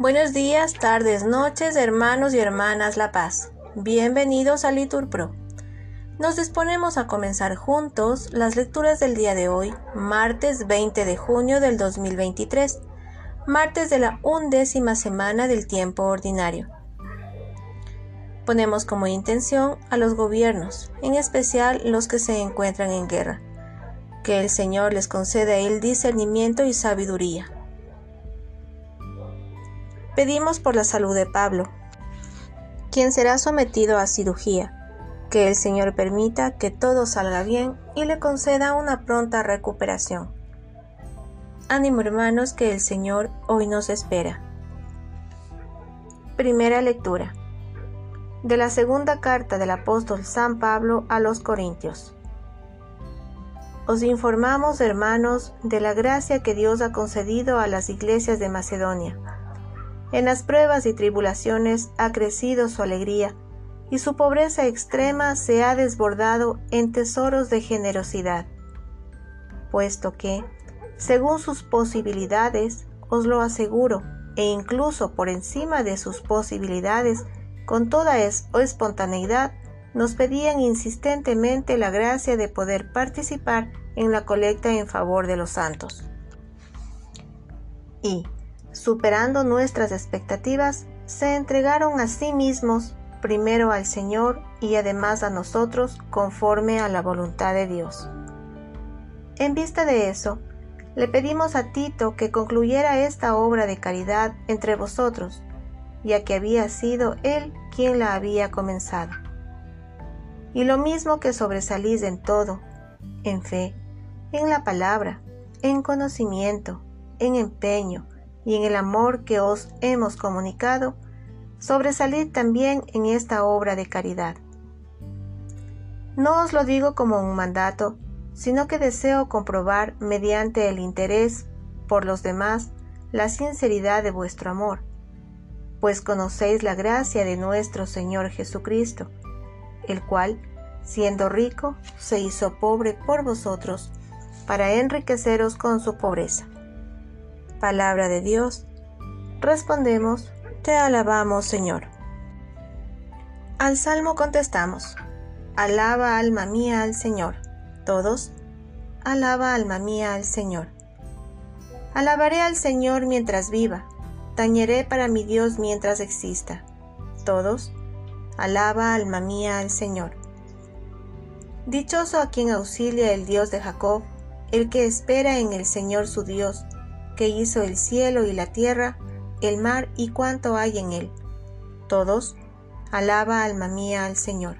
Buenos días, tardes, noches, hermanos y hermanas La Paz. Bienvenidos a Liturpro. Nos disponemos a comenzar juntos las lecturas del día de hoy, martes 20 de junio del 2023, martes de la undécima semana del tiempo ordinario. Ponemos como intención a los gobiernos, en especial los que se encuentran en guerra, que el Señor les conceda el discernimiento y sabiduría Pedimos por la salud de Pablo, quien será sometido a cirugía. Que el Señor permita que todo salga bien y le conceda una pronta recuperación. Ánimo hermanos que el Señor hoy nos espera. Primera lectura. De la segunda carta del apóstol San Pablo a los Corintios. Os informamos, hermanos, de la gracia que Dios ha concedido a las iglesias de Macedonia. En las pruebas y tribulaciones ha crecido su alegría, y su pobreza extrema se ha desbordado en tesoros de generosidad, puesto que, según sus posibilidades, os lo aseguro, e incluso por encima de sus posibilidades, con toda espontaneidad, nos pedían insistentemente la gracia de poder participar en la colecta en favor de los santos. Y, superando nuestras expectativas, se entregaron a sí mismos primero al Señor y además a nosotros conforme a la voluntad de Dios. En vista de eso, le pedimos a Tito que concluyera esta obra de caridad entre vosotros, ya que había sido él quien la había comenzado. Y lo mismo que sobresalís en todo, en fe, en la palabra, en conocimiento, en empeño, y en el amor que os hemos comunicado, sobresalid también en esta obra de caridad. No os lo digo como un mandato, sino que deseo comprobar mediante el interés por los demás la sinceridad de vuestro amor, pues conocéis la gracia de nuestro Señor Jesucristo, el cual, siendo rico, se hizo pobre por vosotros, para enriqueceros con su pobreza palabra de Dios, respondemos, Te alabamos Señor. Al Salmo contestamos, Alaba alma mía al Señor. Todos, Alaba alma mía al Señor. Alabaré al Señor mientras viva, tañeré para mi Dios mientras exista. Todos, Alaba alma mía al Señor. Dichoso a quien auxilia el Dios de Jacob, el que espera en el Señor su Dios, que hizo el cielo y la tierra, el mar y cuanto hay en él. Todos, alaba alma mía al Señor.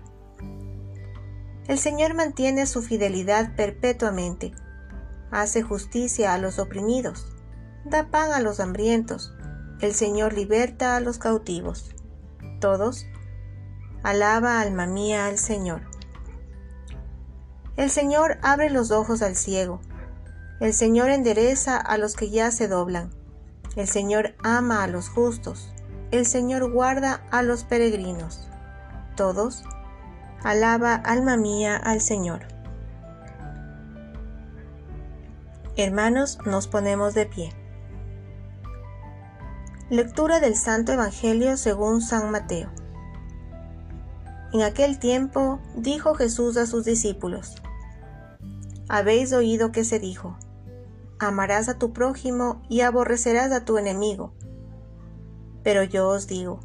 El Señor mantiene su fidelidad perpetuamente, hace justicia a los oprimidos, da pan a los hambrientos, el Señor liberta a los cautivos. Todos, alaba alma mía al Señor. El Señor abre los ojos al ciego, el Señor endereza a los que ya se doblan. El Señor ama a los justos. El Señor guarda a los peregrinos. Todos, alaba alma mía al Señor. Hermanos, nos ponemos de pie. Lectura del Santo Evangelio según San Mateo. En aquel tiempo dijo Jesús a sus discípulos, Habéis oído que se dijo, amarás a tu prójimo y aborrecerás a tu enemigo. Pero yo os digo,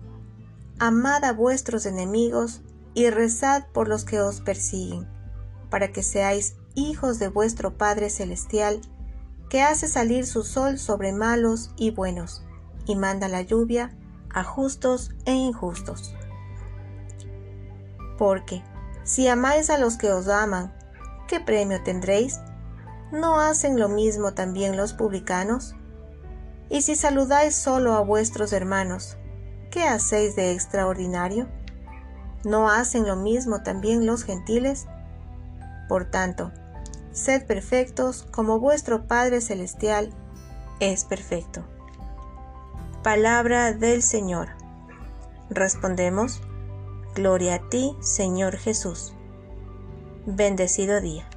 amad a vuestros enemigos y rezad por los que os persiguen, para que seáis hijos de vuestro Padre Celestial, que hace salir su sol sobre malos y buenos, y manda la lluvia a justos e injustos. Porque, si amáis a los que os aman, ¿qué premio tendréis? ¿no hacen lo mismo también los publicanos? Y si saludáis solo a vuestros hermanos, ¿qué hacéis de extraordinario? ¿No hacen lo mismo también los gentiles? Por tanto, sed perfectos como vuestro Padre Celestial es perfecto. Palabra del Señor. Respondemos, Gloria a ti, Señor Jesús. Bendecido día.